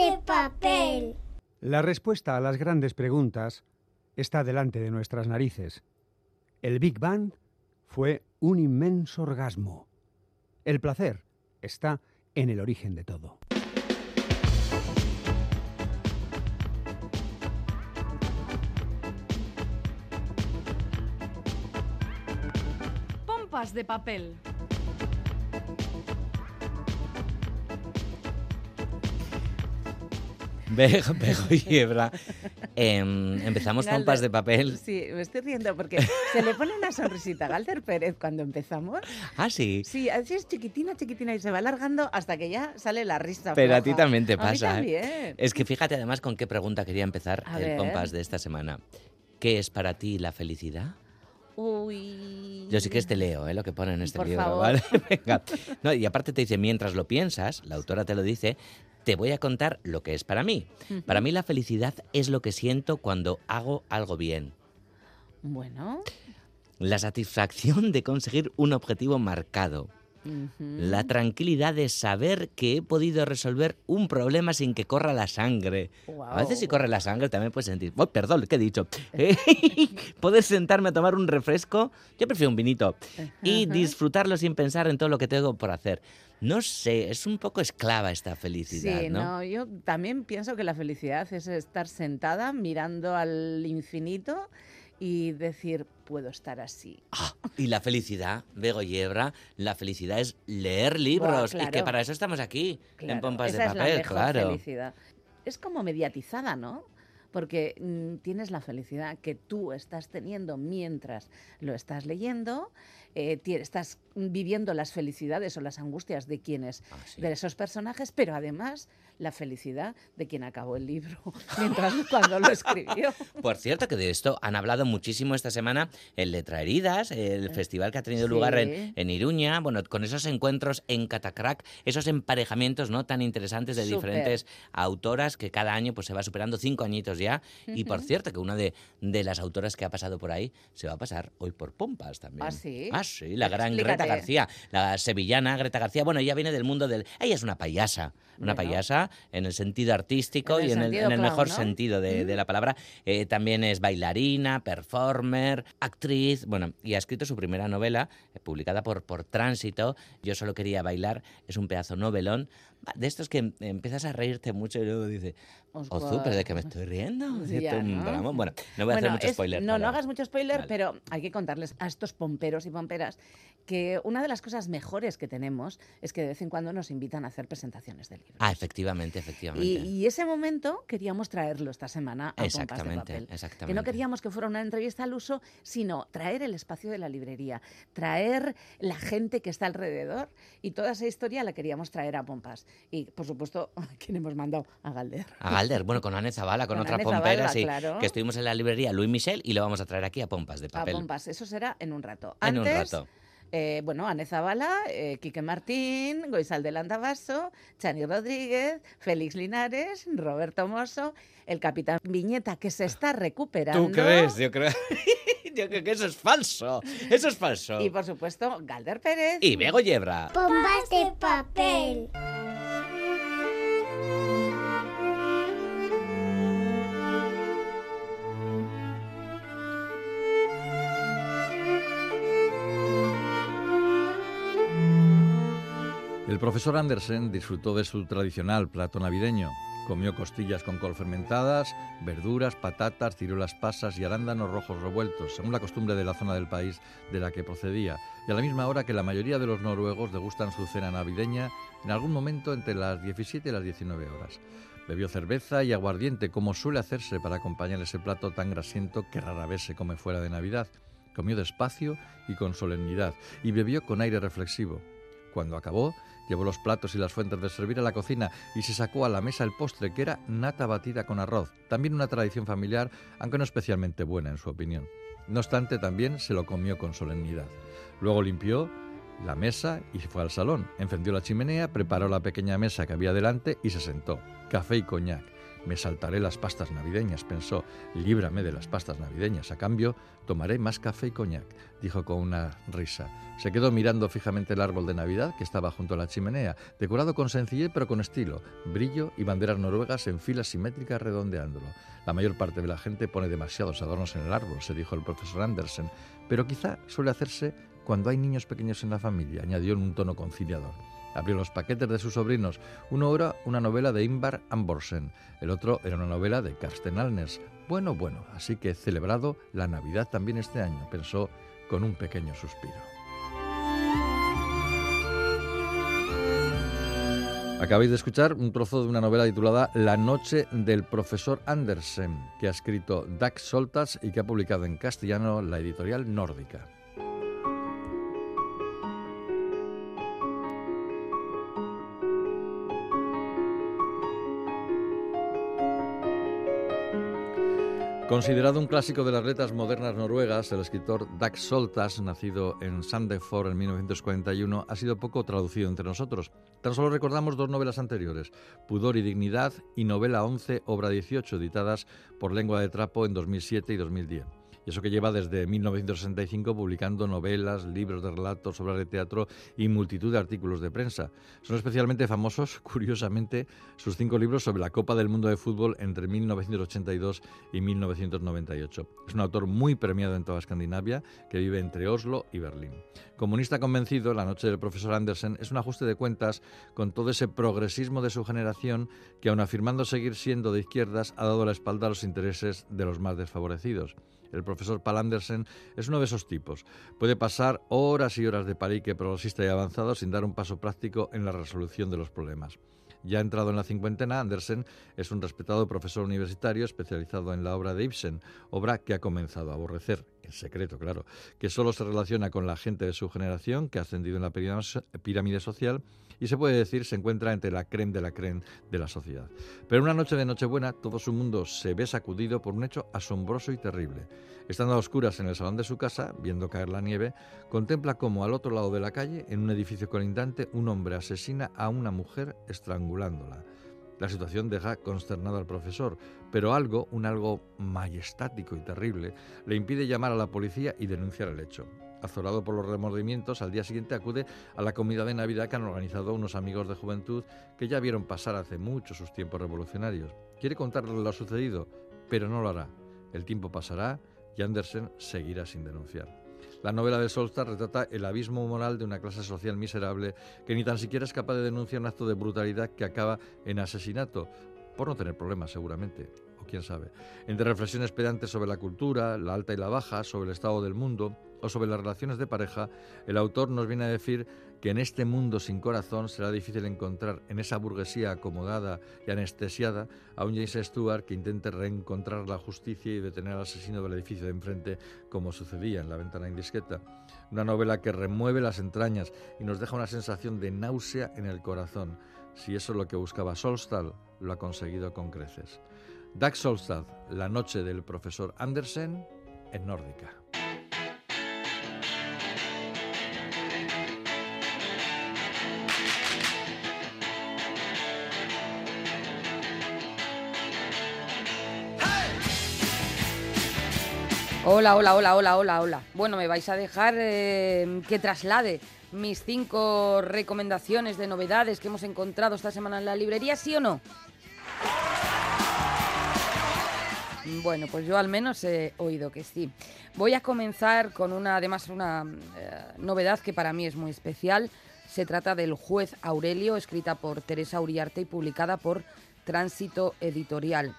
de papel. La respuesta a las grandes preguntas está delante de nuestras narices. El Big Bang fue un inmenso orgasmo. El placer está en el origen de todo. Pompas de papel. Bego, Bego y Hebra. Em, empezamos Galder, pompas de papel. Sí, me estoy riendo porque se le pone una sonrisita a Galder Pérez cuando empezamos. Ah, sí. Sí, así es chiquitina, chiquitina y se va alargando hasta que ya sale la risa. Pero a ti también te A mí pasa. ¿eh? también. Es que fíjate además con qué pregunta quería empezar A el ver. pompas de esta semana. ¿Qué es para ti la felicidad? Uy. Yo sí que te leo, ¿eh? lo que pone en este Por libro, favor. ¿vale? Venga. No, y aparte te dice, mientras lo piensas, la autora te lo dice, te voy a contar lo que es para mí. Para mí la felicidad es lo que siento cuando hago algo bien. Bueno. La satisfacción de conseguir un objetivo marcado. La tranquilidad de saber que he podido resolver un problema sin que corra la sangre. A veces si corre la sangre también puedes sentir... ¡Oh, perdón! ¿Qué he dicho? Poder sentarme a tomar un refresco, yo prefiero un vinito, y disfrutarlo sin pensar en todo lo que tengo por hacer. No sé, es un poco esclava esta felicidad, Sí, ¿no? no, yo también pienso que la felicidad es estar sentada mirando al infinito y decir, puedo estar así. Ah, y la felicidad, Bego Yebra, la felicidad es leer libros. Y que claro. para eso estamos aquí, en Claro, pompas esa de es la papel, mejor claro. felicidad. Es como mediatizada, ¿no? Porque mm, tienes la felicidad que tú estás teniendo mientras lo estás leyendo, eh, estás viviendo las felicidades o las angustias de quienes, Ah, sí. de esos personajes, pero además la felicidad de quien acabó el libro mientras cuando lo escribió. Por cierto, que de esto han hablado muchísimo esta semana en Letra Heridas, el festival que ha tenido Sí. lugar en, en Iruña, bueno, con esos encuentros en Catacrac, esos emparejamientos no tan interesantes de Súper. diferentes autoras que cada año pues se va superando cinco añitos ya. Y por cierto, que una de, de las autoras que ha pasado por ahí se va a pasar hoy por Pompas también. ¿Ah, sí? Ah, sí, la gran Greta. García, la sevillana Greta García. Bueno, ella viene del mundo del... Ella es una payasa, una Bueno. payasa en el sentido artístico En y en el, sentido en el clown, mejor ¿no? sentido de, de la palabra. Eh, también es bailarina, performer, actriz, bueno, y ha escrito su primera novela, eh, publicada por, por Tránsito, Yo solo quería bailar, es un pedazo novelón, de estos que em- empiezas a reírte mucho y luego dices. Ozu, pero ¿de qué me estoy riendo? Sí, ya, ¿no? drama". Bueno, no voy a hacer mucho es- spoiler. No, no hagas mucho spoiler, Vale. pero hay que contarles a estos pomperos y pomperas que una de las cosas mejores que tenemos es que de vez en cuando nos invitan a hacer presentaciones de libros. Ah, efectivamente, efectivamente. y ese momento queríamos traerlo esta semana a Pompas de Exactamente, Papel. exactamente. Que no queríamos que fuera una entrevista al uso, sino traer el espacio de la librería, traer la gente que está alrededor y toda esa historia la queríamos traer a Pompas. Y, por supuesto, ¿a quién hemos mandado? A Galder. A Galder, bueno, con Anne Zavala, con, Con otra Anne pompera, Zavala, sí, claro. que estuvimos en la librería Louis Michel y lo vamos a traer aquí a Pompas de A papel. Pompas, eso será en un rato. En un rato. eh, bueno, Ane Zabala, eh, Quique Martín, Goizal de Landavaso, Chani Rodríguez, Félix Linares, Roberto Mosso, el capitán Viñeta, que se está recuperando. ¿Tú crees? Yo creo... Yo creo que eso es falso. Eso es falso. Y por supuesto, Galder Pérez. Y Bego Yebra. Pompas de papel. Profesor Andersen disfrutó de su tradicional plato navideño. Comió costillas con col fermentadas, verduras, patatas, ciruelas pasas y arándanos rojos revueltos, según la costumbre de la zona del país de la que procedía, y a la misma hora que la mayoría de los noruegos degustan su cena navideña en algún momento entre las 17 y las 19 horas. Bebió cerveza y aguardiente, como suele hacerse para acompañar ese plato tan grasiento que rara vez se come fuera de Navidad. Comió despacio y con solemnidad, y bebió con aire reflexivo. Cuando acabó, llevó los platos y las fuentes de servir a la cocina y se sacó a la mesa el postre, que era nata batida con arroz, también una tradición familiar, aunque no especialmente buena en su opinión. No obstante, también se lo comió con solemnidad. Luego limpió la mesa y fue al salón. Encendió la chimenea, preparó la pequeña mesa que había delante y se sentó. Café y coñac. Me saltaré las pastas navideñas, pensó. Líbrame de las pastas navideñas. A cambio, tomaré más café y coñac, dijo con una risa. Se quedó mirando fijamente el árbol de Navidad que estaba junto a la chimenea, decorado con sencillez pero con estilo, brillo y banderas noruegas en filas simétricas redondeándolo. La mayor parte de la gente pone demasiados adornos en el árbol, se dijo el profesor Andersen, pero quizá suele hacerse cuando hay niños pequeños en la familia, añadió en un tono conciliador. Abrió los paquetes de sus sobrinos. Uno era una novela de Ingvar Amborsen, el otro era una novela de Karsten Alnes. Bueno, bueno, así que celebrado la Navidad también este año, pensó con un pequeño suspiro. Acabáis de escuchar un trozo de una novela titulada La noche del profesor Andersen, que ha escrito Dax Soltas y que ha publicado en castellano la editorial Nórdica. Considerado un clásico de las letras modernas noruegas, el escritor Dag Soltas, nacido en Sandefjord en 1941, ha sido poco traducido entre nosotros. Tan solo recordamos dos novelas anteriores, Pudor y Dignidad y Novela 11, obra 18, editadas por Lengua de Trapo en 2007 y 2010. Y eso que lleva desde 1965 publicando novelas, libros de relatos, obras de teatro y multitud de artículos de prensa. Son especialmente famosos, curiosamente, sus cinco libros sobre la Copa del Mundo de Fútbol entre 1982 y 1998. Es un autor muy premiado en toda Escandinavia, que vive entre Oslo y Berlín. Comunista convencido, La noche del profesor Andersen es un ajuste de cuentas con todo ese progresismo de su generación que, aun afirmando seguir siendo de izquierdas, ha dado la espalda a los intereses de los más desfavorecidos. El profesor Palandersen es uno de esos tipos. Puede pasar horas y horas de parique progresista y avanzado sin dar un paso práctico en la resolución de los problemas. Ya entrado en la cincuentena, Andersen es un respetado profesor universitario especializado en la obra de Ibsen, obra que ha comenzado a aborrecer, secreto, claro, que solo se relaciona con la gente de su generación, que ha ascendido en la pirámide social y se puede decir se encuentra entre la creme de la creme de la sociedad. Pero una noche de Nochebuena todo su mundo se ve sacudido por un hecho asombroso y terrible. Estando a oscuras en el salón de su casa, viendo caer la nieve, contempla cómo al otro lado de la calle, en un edificio colindante, un hombre asesina a una mujer estrangulándola. La situación deja consternado al profesor, pero algo, un algo majestático y terrible, le impide llamar a la policía y denunciar el hecho. Azorado por los remordimientos, al día siguiente acude a la comida de Navidad que han organizado unos amigos de juventud que ya vieron pasar hace mucho sus tiempos revolucionarios. Quiere contarles lo sucedido, pero no lo hará. El tiempo pasará y Andersen seguirá sin denunciar. La novela de Solstar retrata el abismo moral de una clase social miserable que ni tan siquiera es capaz de denunciar un acto de brutalidad que acaba en asesinato, por no tener problemas seguramente, o quién sabe. Entre reflexiones pedantes sobre la cultura, la alta y la baja, sobre el estado del mundo, o sobre las relaciones de pareja, el autor nos viene a decir que en este mundo sin corazón será difícil encontrar en esa burguesía acomodada y anestesiada a un James Stewart que intente reencontrar la justicia y detener al asesino del edificio de enfrente como sucedía en La ventana indiscreta. Una novela que remueve las entrañas y nos deja una sensación de náusea en el corazón. Si eso es lo que buscaba Solstad, lo ha conseguido con creces. Dag Solstad, La noche del profesor Andersen, en nórdica. Hola, hola, hola, hola, hola, hola. Bueno, me vais a dejar eh, que traslade mis cinco recomendaciones de novedades que hemos encontrado esta semana en la librería, ¿sí o no? Bueno, pues yo al menos he oído que sí. Voy a comenzar con una, además, una eh, novedad que para mí es muy especial. Se trata del juez Aurelio, escrita por Teresa Uriarte y publicada por Tránsito Editorial.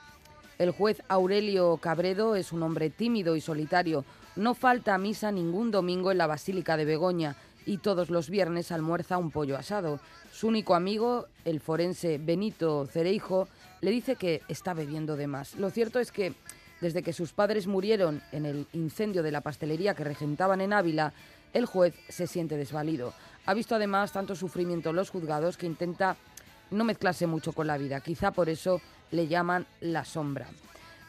El juez Aurelio Cabredo es un hombre tímido y solitario. No falta a misa ningún domingo en la Basílica de Begoña y todos los viernes almuerza un pollo asado. Su único amigo, el forense Benito Cereijo, le dice que está bebiendo de más. Lo cierto es que desde que sus padres murieron en el incendio de la pastelería que regentaban en Ávila, el juez se siente desvalido. Ha visto además tanto sufrimiento en los juzgados que intenta no mezclarse mucho con la vida. Quizá por eso le llaman La Sombra.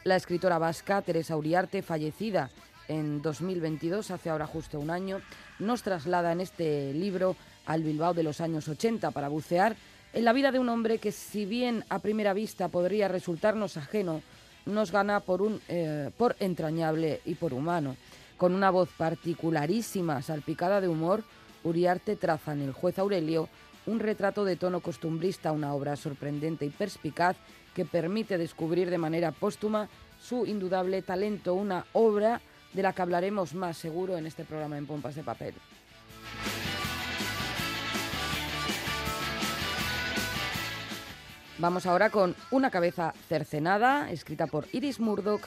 La escritora vasca Teresa Uriarte, fallecida en 2022, hace ahora justo un año, nos traslada en este libro al Bilbao de los años 80 para bucear en la vida de un hombre que si bien a primera vista podría resultarnos ajeno, nos gana por, un, eh, por entrañable y por humano. Con una voz particularísima, salpicada de humor, Uriarte traza en El juez Aurelio un retrato de tono costumbrista, una obra sorprendente y perspicaz que permite descubrir de manera póstuma su indudable talento, una obra de la que hablaremos más seguro en este programa en Pompas de Papel. Vamos ahora con Una cabeza cercenada, escrita por Iris Murdoch,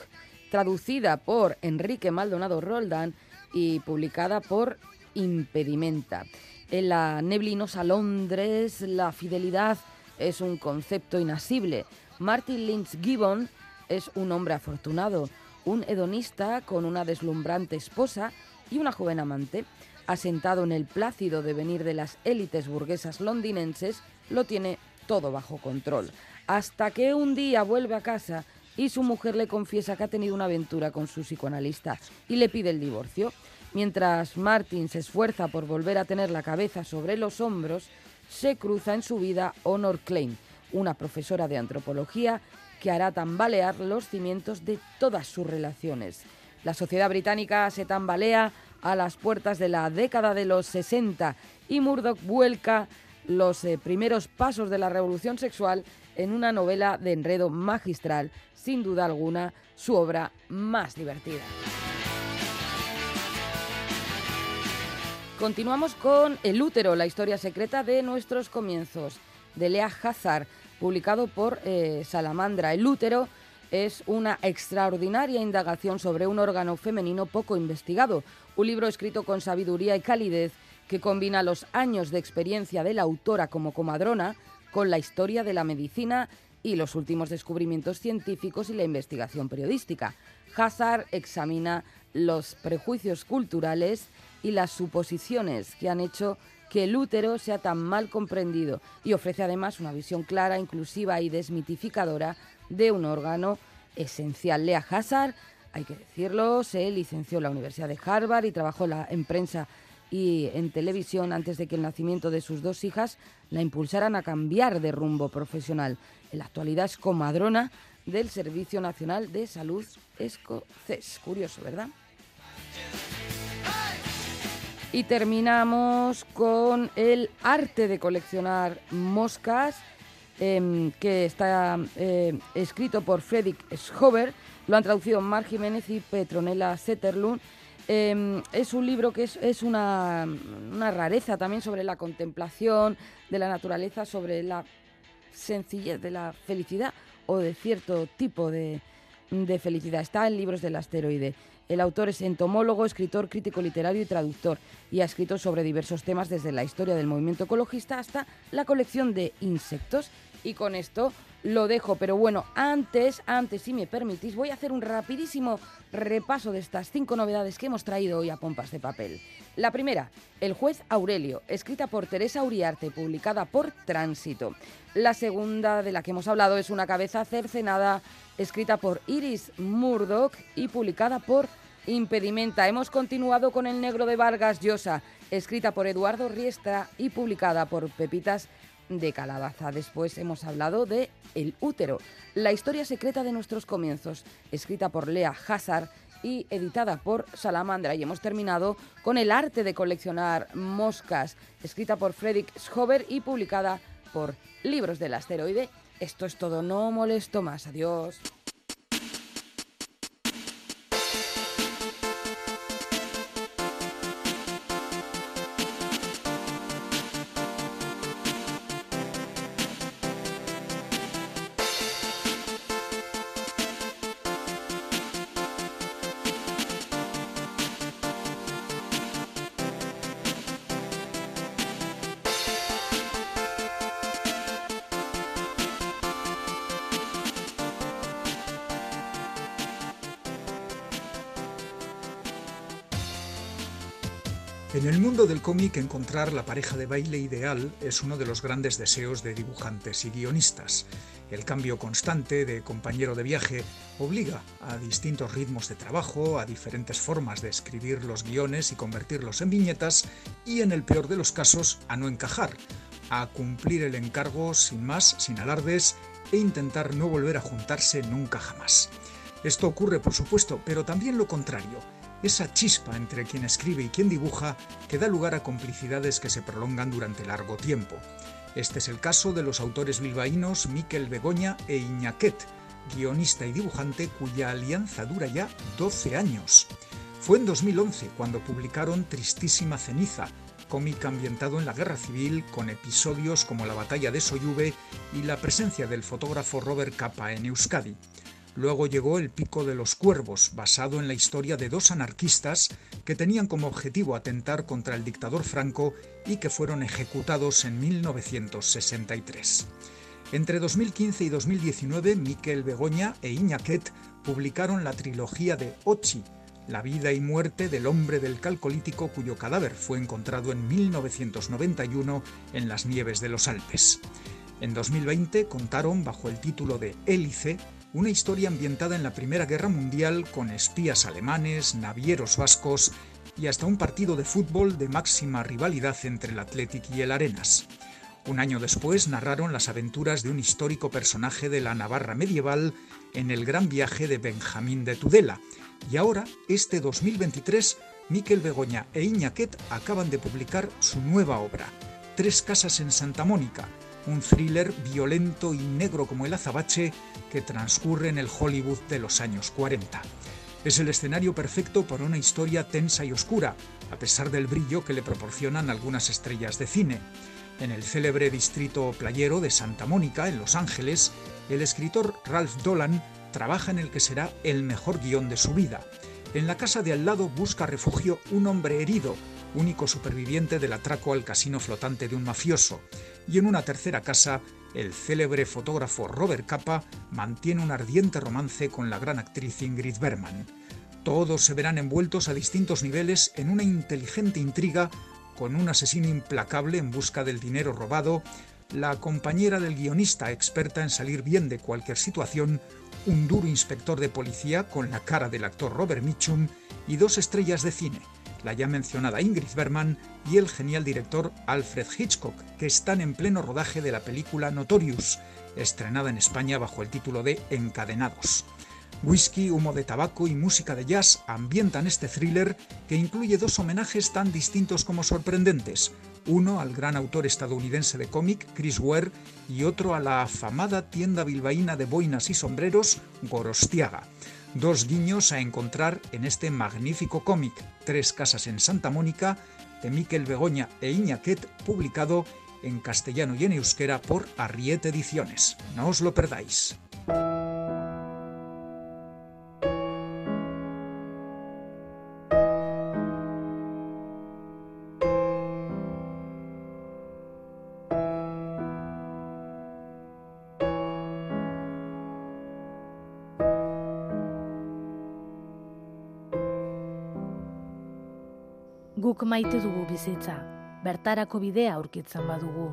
traducida por Enrique Maldonado Roldán y publicada por Impedimenta. En la neblinosa Londres, la fidelidad es un concepto inasible. Martin Lynch Gibbon es un hombre afortunado, un hedonista con una deslumbrante esposa y una joven amante. Asentado en el plácido devenir de las élites burguesas londinenses, lo tiene todo bajo control. Hasta que un día vuelve a casa y su mujer le confiesa que ha tenido una aventura con su psicoanalista y le pide el divorcio. Mientras Martin se esfuerza por volver a tener la cabeza sobre los hombros, se cruza en su vida Honor Klein, una profesora de antropología que hará tambalear los cimientos de todas sus relaciones. La sociedad británica se tambalea a las puertas de la década de los 60 y Murdoch vuelca los eh, primeros pasos de la revolución sexual en una novela de enredo magistral, sin duda alguna su obra más divertida. Continuamos con El útero, la historia secreta de nuestros comienzos, de Lea Hazard, publicado por eh, Salamandra. El útero es una extraordinaria indagación sobre un órgano femenino poco investigado, un libro escrito con sabiduría y calidez que combina los años de experiencia de la autora como comadrona con la historia de la medicina y los últimos descubrimientos científicos y la investigación periodística. Hazard examina los prejuicios culturales y las suposiciones que han hecho que el útero sea tan mal comprendido y ofrece además una visión clara, inclusiva y desmitificadora de un órgano esencial. Lea Hazard, hay que decirlo, se licenció en la Universidad de Harvard y trabajó en prensa y en televisión antes de que el nacimiento de sus dos hijas la impulsaran a cambiar de rumbo profesional. En la actualidad es comadrona del Servicio Nacional de Salud escocés. Curioso, ¿verdad? Y terminamos con el arte de coleccionar moscas, em, que está eh, escrito por Fredrik Schober. Lo han traducido Mar Jiménez y Petronella Setterlund. Em, es un libro que es, una, rareza también sobre la contemplación de la naturaleza, sobre la sencillez de la felicidad o de cierto tipo de, de felicidad. Está en libros del asteroide. El autor es entomólogo, escritor, crítico literario y traductor y ha escrito sobre diversos temas desde la historia del movimiento ecologista hasta la colección de insectos. Y con esto lo dejo, pero bueno, antes, antes, si me permitís, voy a hacer un rapidísimo repaso de estas cinco novedades que hemos traído hoy a Pompas de Papel. La primera, El juez Aurelio, escrita por Teresa Uriarte, publicada por Tránsito. La segunda de la que hemos hablado es Una cabeza cercenada, escrita por Iris Murdoch y publicada por Impedimenta. Hemos continuado con El negro de Vargas Llosa, escrita por Eduardo Riestra y publicada por Pepitas de Calabaza. Después hemos hablado de El útero, la historia secreta de nuestros comienzos, escrita por Lea Hazard y editada por Salamandra. Y hemos terminado con El arte de coleccionar moscas, escrita por Fredrik Schober y publicada por Libros del Asteroide. Esto es todo, no molesto más. Adiós. En el mundo del cómic encontrar la pareja de baile ideal es uno de los grandes deseos de dibujantes y guionistas. El cambio constante de compañero de viaje obliga a distintos ritmos de trabajo, a diferentes formas de escribir los guiones y convertirlos en viñetas y en el peor de los casos a no encajar, a cumplir el encargo sin más, sin alardes, e intentar no volver a juntarse nunca jamás. Esto ocurre, por supuesto, pero también lo contrario, esa chispa entre quien escribe y quien dibuja que da lugar a complicidades que se prolongan durante largo tiempo. Este es el caso de los autores bilbaínos Miquel Begoña e Iñaquet, guionista y dibujante cuya alianza dura ya 12 años. Fue en 2011 cuando publicaron Tristísima Ceniza, cómic ambientado en la Guerra Civil con episodios como la batalla de Soyuve y la presencia del fotógrafo Robert Capa en Euskadi. Luego llegó El Pico de los Cuervos, basado en la historia de dos anarquistas que tenían como objetivo atentar contra el dictador Franco y que fueron ejecutados en 1963. Entre 2015 y 2019, Miquel Begoña e Iñaquet publicaron la trilogía de Ochi, la vida y muerte del hombre del calcolítico cuyo cadáver fue encontrado en 1991 en las nieves de los Alpes. En 2020 contaron, bajo el título de Hélice, una historia ambientada en la Primera Guerra Mundial con espías alemanes, navieros vascos y hasta un partido de fútbol de máxima rivalidad entre el Athletic y el Arenas. Un año después narraron las aventuras de un histórico personaje de la Navarra medieval en el gran viaje de Benjamín de Tudela. Y ahora, este 2023, Miquel Begoña e Iñaquet acaban de publicar su nueva obra, Tres Casas en Santa Mónica, un thriller violento y negro como el azabache que transcurre en el Hollywood de los años 40. Es el escenario perfecto para una historia tensa y oscura, a pesar del brillo que le proporcionan algunas estrellas de cine. En el célebre distrito playero de Santa Mónica, en Los Ángeles, el escritor Ralph Dolan trabaja en el que será el mejor guion de su vida. En la casa de al lado busca refugio un hombre herido, único superviviente del atraco al casino flotante de un mafioso. Y en una tercera casa, el célebre fotógrafo Robert Capa mantiene un ardiente romance con la gran actriz Ingrid Bergman. Todos se verán envueltos a distintos niveles en una inteligente intriga con un asesino implacable en busca del dinero robado, la compañera del guionista experta en salir bien de cualquier situación, un duro inspector de policía con la cara del actor Robert Mitchum y dos estrellas de cine, la ya mencionada Ingrid Bergman y el genial director Alfred Hitchcock, que están en pleno rodaje de la película Notorious, estrenada en España bajo el título de Encadenados. Whisky, humo de tabaco y música de jazz ambientan este thriller que incluye dos homenajes tan distintos como sorprendentes, uno al gran autor estadounidense de cómic Chris Ware y otro a la afamada tienda bilbaína de boinas y sombreros Gorostiaga. Dos guiños a encontrar en este magnífico cómic, Tres Casas en Santa Mónica, de Miquel Begoña e Iñaquet, publicado en castellano y en euskera por Arriete Ediciones. No os lo perdáis. Maite dugu bizitza, bertarako bidea aurkitzen badugu.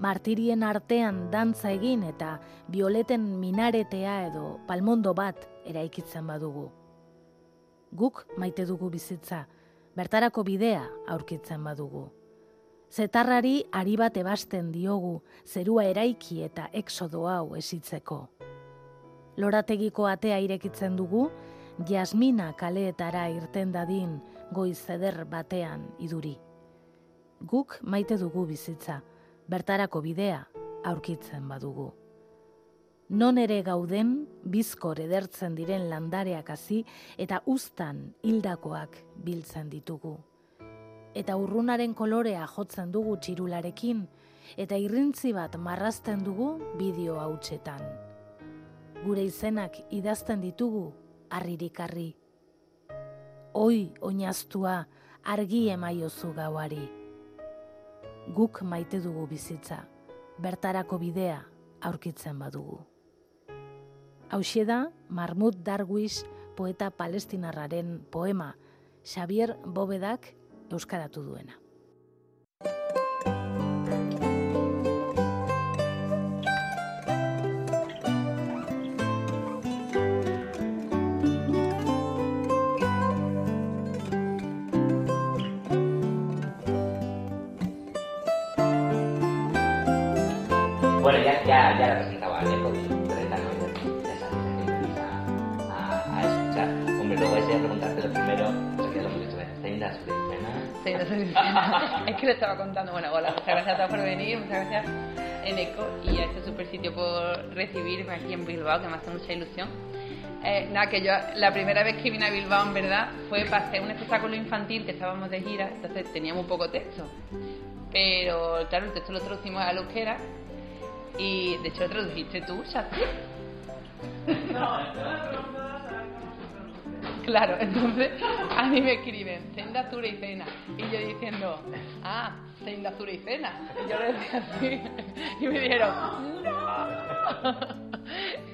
Martirien artean dantza egin eta bioleten minaretea edo palmondo bat eraikitzen badugu. Guk maite dugu bizitza, bertarako bidea aurkitzen badugu. Zetarrari ari bat ebasten diogu zerua eraiki eta exodo hau esitzeko. Lorategiko atea irekitzen dugu, jasmina kaleetara irten dadin goiz zeder batean iduri. Guk maite dugu bizitza, bertarako bidea aurkitzen badugu. Non ere gauden, bizkor edertzen diren landareak hasi eta uztan hildakoak biltzen ditugu. Eta urrunaren kolorea jotzen dugu txirularekin, eta irrintzi bat marrazten dugu bideo hautsetan. Gure izenak idazten ditugu harririk harri. Oi oinaztua argi emaiozu gauari. Guk maite dugu bizitza, bertarako bidea aurkitzen badugu. Hauxe da Marmut Darwish poeta palestinarraren poema Xavier Bobedak euskaratu duena. Bueno, ya, ya, ya la presentaba ¿eh? Por 30 noches. Ya sabes, aquí venís a, a, escuchar. Hombre, luego a preguntarte lo primero, que lo hemos Es que le estaba contando. Bueno, hola, muchas gracias a todos por venir, muchas gracias Eneco y a este super sitio por recibirme aquí en Bilbao, que me hace mucha ilusión. Eh, nada, que yo la primera vez que vine a Bilbao, en verdad, fue para hacer un espectáculo infantil que estábamos de gira, entonces teníamos poco texto. Pero claro, el texto lo traducimos a la euskera y de hecho lo tradujiste tú, Shasti. Claro, entonces a mí me escriben Senda Zura y Cena. Y yo diciendo, ah, Senda Zura y Cena. Y yo le decía así. Y me dijeron, no.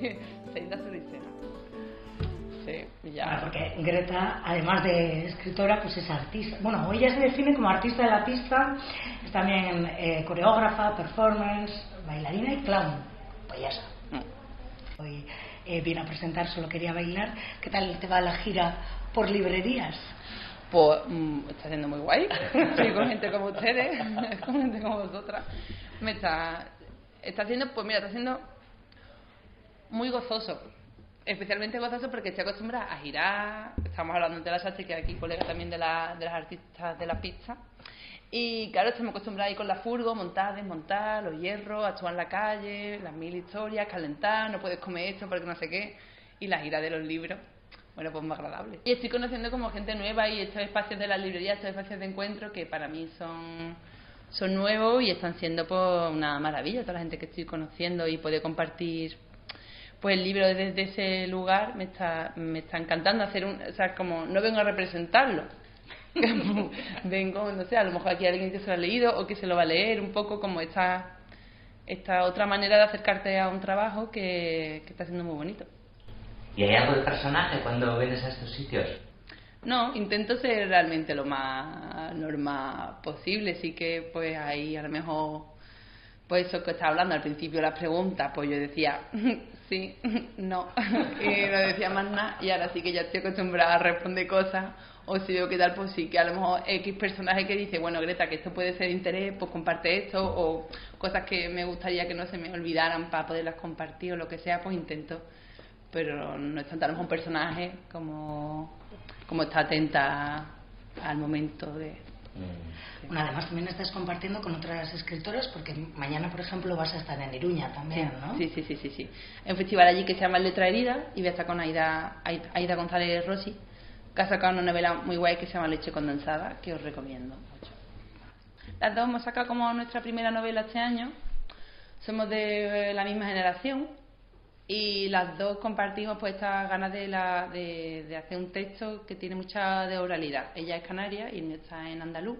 Senda y Cena. Sí, ya. Bueno, porque Greta, además de escritora, pues es artista. Bueno, ella se define como artista de la pista, es también eh, coreógrafa, performance, bailarina y clown, payasa. Hoy eh, viene a presentar Solo Quería Bailar. ¿Qué tal te va la gira por librerías? Pues mm, está siendo muy guay. Estoy con gente como ustedes, con gente como vosotras. Me está, está haciendo, pues mira, está haciendo muy gozoso. Especialmente gozoso porque estoy acostumbrada a girar. Estamos hablando de la Sachi, que aquí colega también de, la, de las artistas de la pista. Y claro, estamos acostumbrados a ir con la furgo, montar, desmontar, los hierros, actuar en la calle, las mil historias, calentar, no puedes comer esto porque no sé qué. Y la gira de los libros, bueno, pues más agradable. Y estoy conociendo como gente nueva y estos espacios de las librerías, estos espacios de encuentro que para mí son, son nuevos y están siendo pues una maravilla. Toda la gente que estoy conociendo y poder compartir pues el libro desde ese lugar me está, me está encantando hacer un, o sea, como no vengo a representarlo, vengo, no sé, a lo mejor aquí hay alguien que se lo ha leído o que se lo va a leer, un poco como esta, esta otra manera de acercarte a un trabajo que, que está siendo muy bonito. ¿Y hay algo de personaje cuando vienes a estos sitios? No, intento ser realmente lo más normal posible, sí que pues ahí a lo mejor pues eso que estaba hablando al principio las preguntas, pues yo decía sí, no, y no decía más nada, y ahora sí que ya estoy acostumbrada a responder cosas, o si veo que tal, pues sí, que a lo mejor X personaje que dice, bueno, Greta, que esto puede ser de interés, pues comparte esto, o cosas que me gustaría que no se me olvidaran para poderlas compartir o lo que sea, pues intento, pero no es tanto a lo mejor un personaje como, como está atenta al momento de... Bueno, además también estás compartiendo con otras escritoras porque mañana, por ejemplo, vas a estar en Iruña también, ¿no? Sí, sí, sí, sí, sí. En un festival allí que se llama Letra Herida y voy a estar con Aida, Aida González Rossi, que ha sacado una novela muy guay que se llama Leche Condensada, que os recomiendo mucho. Las dos hemos sacado como nuestra primera novela este año, somos de la misma generación y las dos compartimos pues estas ganas de, la, de, de hacer un texto que tiene mucha de oralidad. Ella es canaria y el está en andaluz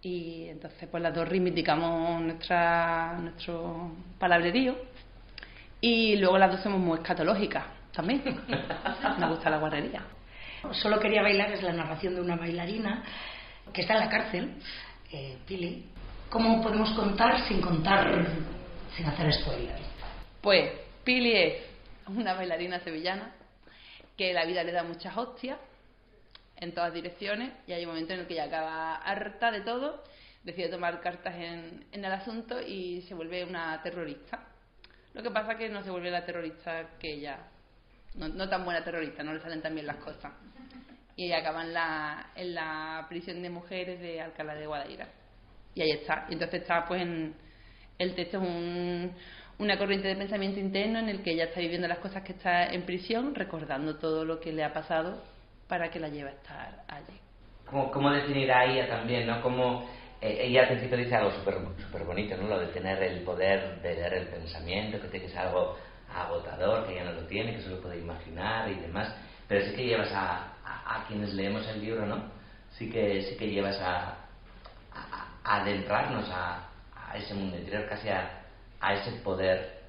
y entonces pues las dos reivindicamos nuestra, nuestro palabrerío y luego las dos somos muy escatológicas también. Nos gusta la guarrería. Solo quería bailar es la narración de una bailarina que está en la cárcel, eh, Pili. ¿Cómo podemos contar sin contar, sin hacer spoiler? Pues Pili es una bailarina sevillana que la vida le da muchas hostias en todas direcciones y hay un momento en el que ella acaba harta de todo, decide tomar cartas en, en el asunto y se vuelve una terrorista. Lo que pasa es que no se vuelve la terrorista que ella, no, no tan buena terrorista, no le salen tan bien las cosas. Y ella acaba en la, en la prisión de mujeres de Alcalá de Guadaira. Y ahí está. Y entonces está, pues, en, el texto es un, una corriente de pensamiento interno en el que ella está viviendo las cosas que está en prisión, recordando todo lo que le ha pasado para que la lleve a estar allí. ¿Cómo, cómo definir a ella también, no? Como eh, ella al principio dice algo súper bonito, ¿no? Lo de tener el poder de leer el pensamiento, que es algo agotador, que ella no lo tiene, que solo puede imaginar y demás. Pero sí que llevas a, a, a quienes leemos el libro, ¿no? Sí que, sí que llevas a, a adentrarnos a, ese mundo interior, casi a, a ese poder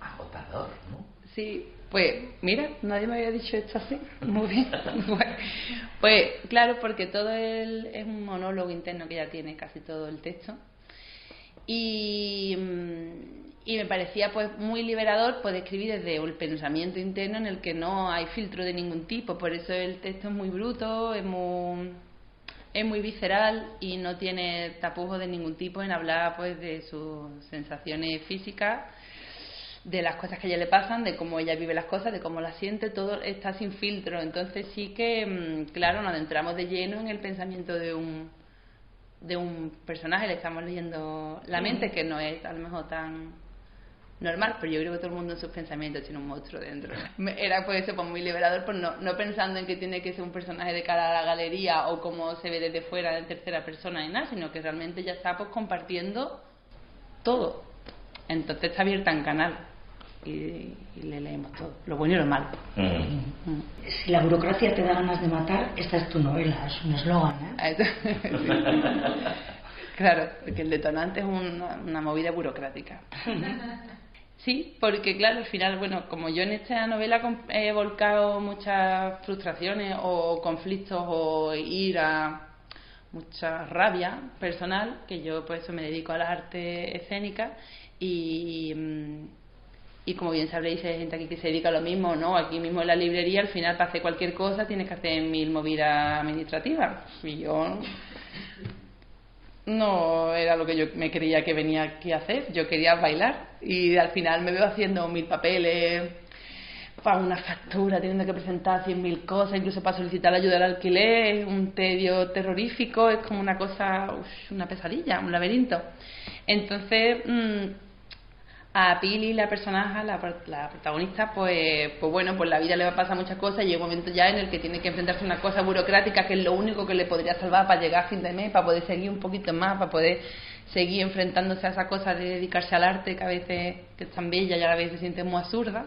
agotador, ¿no? Sí, pues mira, nadie me había dicho esto así. Muy bien. Pues claro, porque todo el, es un monólogo interno que ya tiene casi todo el texto. Y, y me parecía pues muy liberador poder escribir desde el pensamiento interno en el que no hay filtro de ningún tipo. Por eso el texto es muy bruto, es muy es muy visceral y no tiene tapujos de ningún tipo en hablar pues de sus sensaciones físicas de las cosas que a ella le pasan, de cómo ella vive las cosas, de cómo las siente, todo está sin filtro. Entonces sí que, mm, claro, nos adentramos de lleno en el pensamiento de un, de un personaje, le estamos leyendo la mente, que no es a lo mejor tan normal, pero yo creo que todo el mundo en sus pensamientos tiene un monstruo dentro. Era por eso pues, muy liberador, pues no, no pensando en que tiene que ser un personaje de cara a la galería o cómo se ve desde fuera en tercera persona y nada, sino que realmente ya está pues compartiendo todo. Entonces está abierta en canal y, le leemos todo, lo bueno y lo malo. Mm. Si la burocracia te da ganas de matar, esta es tu novela, es un eslogan. ¿eh? claro, porque el detonante es una, una movida burocrática. Sí, porque claro, al final, bueno, como yo en esta novela he volcado muchas frustraciones o conflictos o ira, mucha rabia personal, que yo por eso me dedico a las artes escénicas y, mm, y como bien sabréis, hay gente aquí que se dedica a lo mismo, ¿no? Aquí mismo en la librería, al final, para hacer cualquier cosa, tienes que hacer mil movidas administrativas. Y yo no era lo que yo me creía que venía aquí a hacer. Yo quería bailar y al final me veo haciendo mil papeles para una factura, teniendo que presentar cien mil cosas, incluso para solicitar ayuda al alquiler, un tedio terrorífico, es como una cosa, una pesadilla, un laberinto. Entonces, mm, a Pili, la personaje, la, la, protagonista, pues, pues bueno, pues la vida le va a pasar muchas cosas y llega un momento ya en el que tiene que enfrentarse a una cosa burocrática que es lo único que le podría salvar para llegar a fin de mes, para poder seguir un poquito más, para poder seguir enfrentándose a esa cosa de dedicarse al arte que a veces que es tan bella y a la vez se siente muy absurda.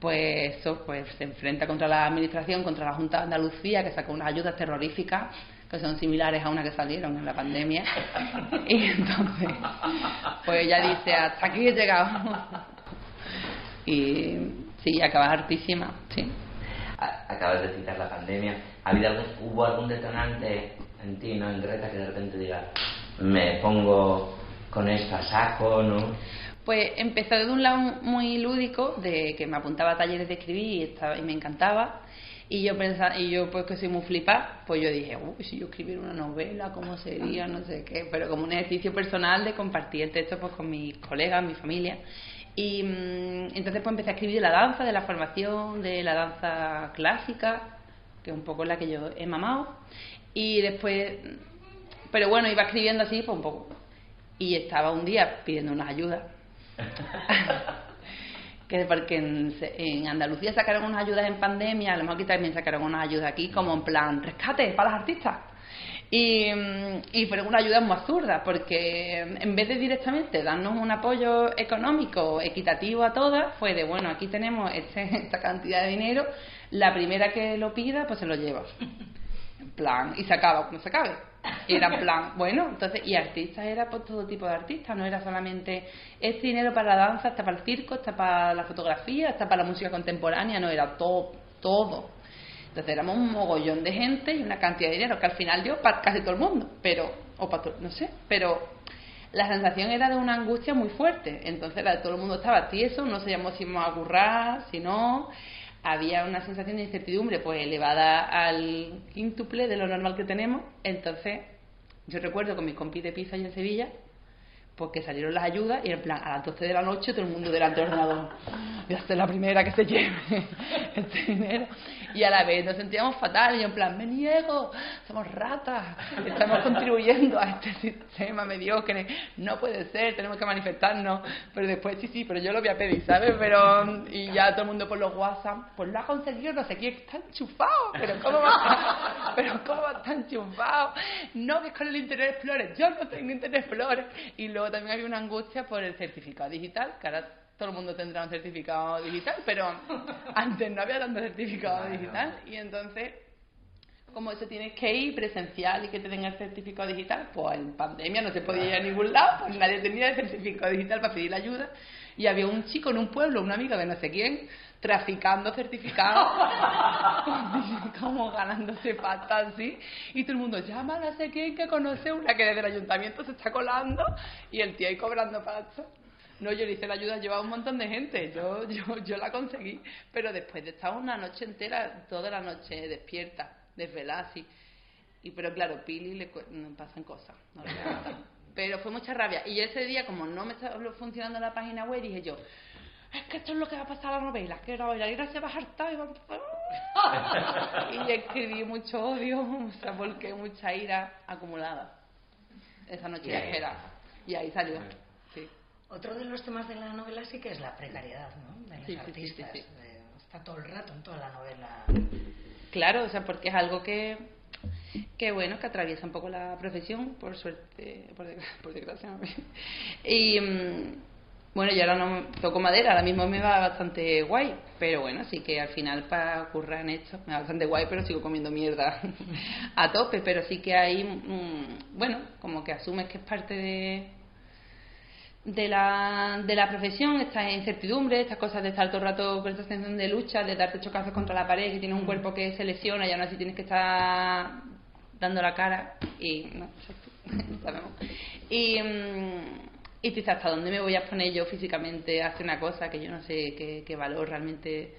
Pues eso, pues se enfrenta contra la administración, contra la Junta de Andalucía, que sacó unas ayudas terroríficas que son similares a una que salieron en la pandemia. Y entonces, pues ella dice, hasta aquí he llegado. Y sí, acabas hartísima, sí. Acabas de citar la pandemia. ¿Ha habido algún, ¿Hubo algún detonante en ti, no en Greta, que de repente diga, me pongo con esta saco, ¿no? Pues empezó de un lado muy lúdico, de que me apuntaba a talleres de escribir y, estaba, y me encantaba. Y yo pensaba, y yo pues que soy muy flipada, pues yo dije, uy, si yo escribiera una novela, ¿cómo sería? No sé qué, pero como un ejercicio personal de compartir el texto pues con mis colegas, mi familia. Y mm, entonces pues empecé a escribir de la danza, de la formación, de la danza clásica, que es un poco la que yo he mamado. Y después, pero bueno, iba escribiendo así pues un poco. Y estaba un día pidiendo unas ayudas. que porque en, Andalucía sacaron unas ayudas en pandemia, a lo mejor aquí también sacaron unas ayudas aquí, como en plan rescate para los artistas. Y, y fueron una ayuda muy absurda, porque en vez de directamente darnos un apoyo económico equitativo a todas, fue de, bueno, aquí tenemos este, esta cantidad de dinero, la primera que lo pida, pues se lo lleva. En plan, y se acaba como se acabe. Era en plan, bueno, entonces, y artistas era por todo tipo de artistas, no era solamente este dinero para la danza, está para el circo, está para la fotografía, está para la música contemporánea, no, era todo, todo. Entonces éramos un mogollón de gente y una cantidad de dinero que al final dio para casi todo el mundo, pero, o para todo, no sé, pero la sensación era de una angustia muy fuerte. Entonces todo el mundo estaba tieso, no sabíamos si íbamos a currar, si no había una sensación de incertidumbre pues elevada al quíntuple de lo normal que tenemos. Entonces, yo recuerdo con mis compis de pizza y en Sevilla, porque salieron las ayudas y en plan a las 12 de la noche todo el mundo delante del ordenador voy a ser la primera que se lleve este dinero y a la vez nos sentíamos fatal y en plan me niego somos ratas estamos contribuyendo a este sistema mediocre no puede ser tenemos que manifestarnos pero después sí sí pero yo lo voy a pedir ¿sabes? pero y ya todo el mundo por los WhatsApp pues lo ha conseguido no sé quién está enchufado pero cómo va pero cómo va estar enchufado no que es con el Internet Explorer. Yo no tengo Internet Explorer. Y luego también había una angustia por el certificado digital, que ahora todo el mundo tendrá un certificado digital, pero antes no había tanto certificado digital. Y entonces como eso tienes que ir presencial y que te tenga el certificado digital, pues en pandemia no se podía ir a ningún lado, pues nadie tenía el certificado digital para pedir la ayuda. Y había un chico en un pueblo, una amiga de no sé quién, traficando certificados, como ganándose pasta así, y todo el mundo llama a no sé quién que conoce una que desde el ayuntamiento se está colando y el tío ahí cobrando pasta. No, yo le hice la ayuda, llevaba un montón de gente, yo, yo, yo la conseguí, pero después de estar una noche entera, toda la noche despierta, desvelada así, Y pero claro, Pili le pasan cosas. no le pero fue mucha rabia. Y ese día, como no me estaba funcionando la página web, dije yo, es que esto es lo que va a pasar a la novela, que la bailarina se va a hartar y va a y escribí mucho odio, o sea, mucha ira acumulada. Esa noche. Y ahí salió. Otro de los temas de la novela sí que es la precariedad, ¿no? De los Sí, artistas. sí, sí. de- está todo el rato en toda la novela. Claro, o sea, porque es algo que, que bueno, que atraviesa un poco la profesión, por suerte, por, desgra- por desgracia. Y mm, bueno, yo ahora no toco madera, ahora mismo me va bastante guay, pero bueno, sí que al final para currar en esto me va bastante guay, pero sigo comiendo mierda a tope, pero sí que hay, mm, bueno, como que asumes que es parte de de la, de la profesión, esta incertidumbre, estas cosas de estar todo el rato con esta sensación de lucha, de darte chocazos contra la pared, que tienes un cuerpo que se lesiona y aún así tienes que estar dando la cara y no, sabemos. Y, mm, y dices, ¿hasta dónde me voy a poner yo físicamente a hacer una cosa que yo no sé qué, qué valor realmente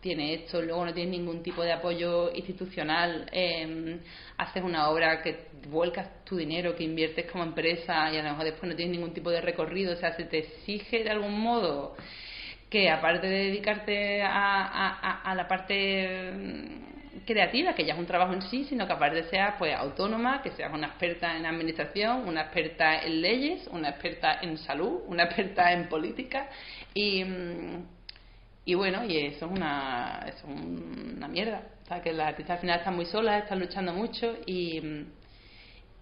tiene esto? Luego no tienes ningún tipo de apoyo institucional, eh, haces una obra que vuelcas tu dinero, que inviertes como empresa y a lo mejor después no tienes ningún tipo de recorrido, o sea, se te exige de algún modo que aparte de dedicarte a, a- a- la parte mm, creativa, que ya es un trabajo en sí, sino que aparte seas pues autónoma, que seas una experta en administración, una experta en leyes, una experta en salud, una experta en política y, mm, y bueno, y eso es una, eso es una mierda. O sea, que las artistas al final están muy solas, están luchando mucho y,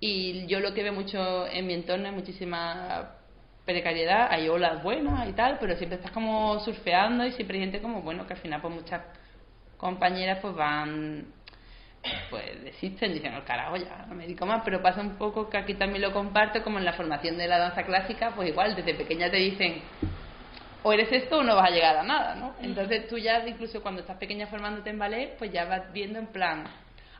y yo lo que veo mucho en mi entorno es muchísima precariedad, hay olas buenas y tal, pero siempre estás como surfeando y siempre hay gente como, bueno, que al final pues muchas compañeras pues van pues desisten, dicen, al carajo, ya no me dedico más, pero pasa un poco que aquí también lo comparto, como en la formación de la danza clásica, pues igual, desde pequeña te dicen, o eres esto o no vas a llegar a nada, ¿no? Entonces tú ya, incluso cuando estás pequeña formándote en ballet, pues ya vas viendo en plan,